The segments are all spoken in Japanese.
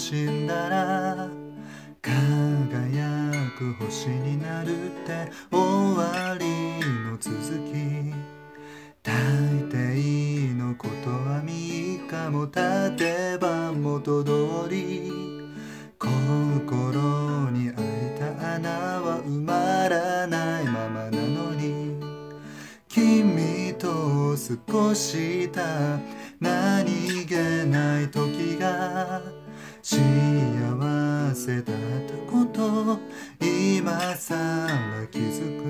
死んだら輝く星になるって終わりの続き。大抵のことは3日も経てば元通り。心に開いた穴は埋まらないままなのに。君と過ごした何気ない時がせだったこと今さら気づく。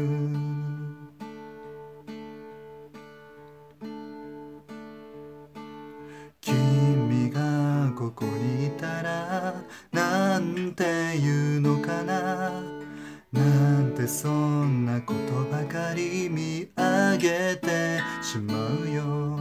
君がここにいたらなんて言うのかな。なんてそんなことばかり見上げてしまうよ。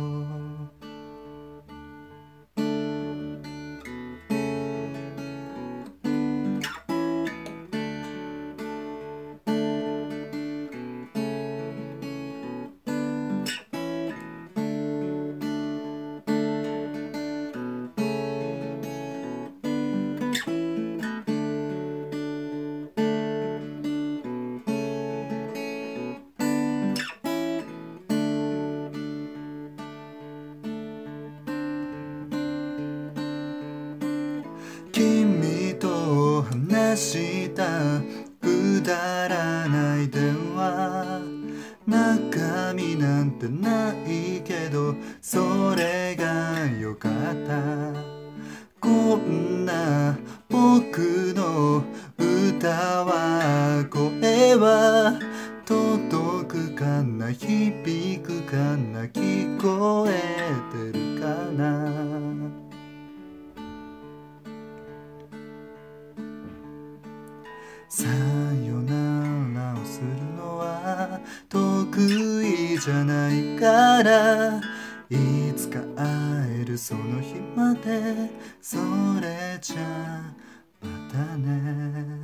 したくだらない電話中身なんてないけどそれがよかった。こんな僕の歌は声は届くかな？響くかな？聞こえてるかな？さよならをするのは得意じゃないからいつか会えるその日までそれじゃまたね。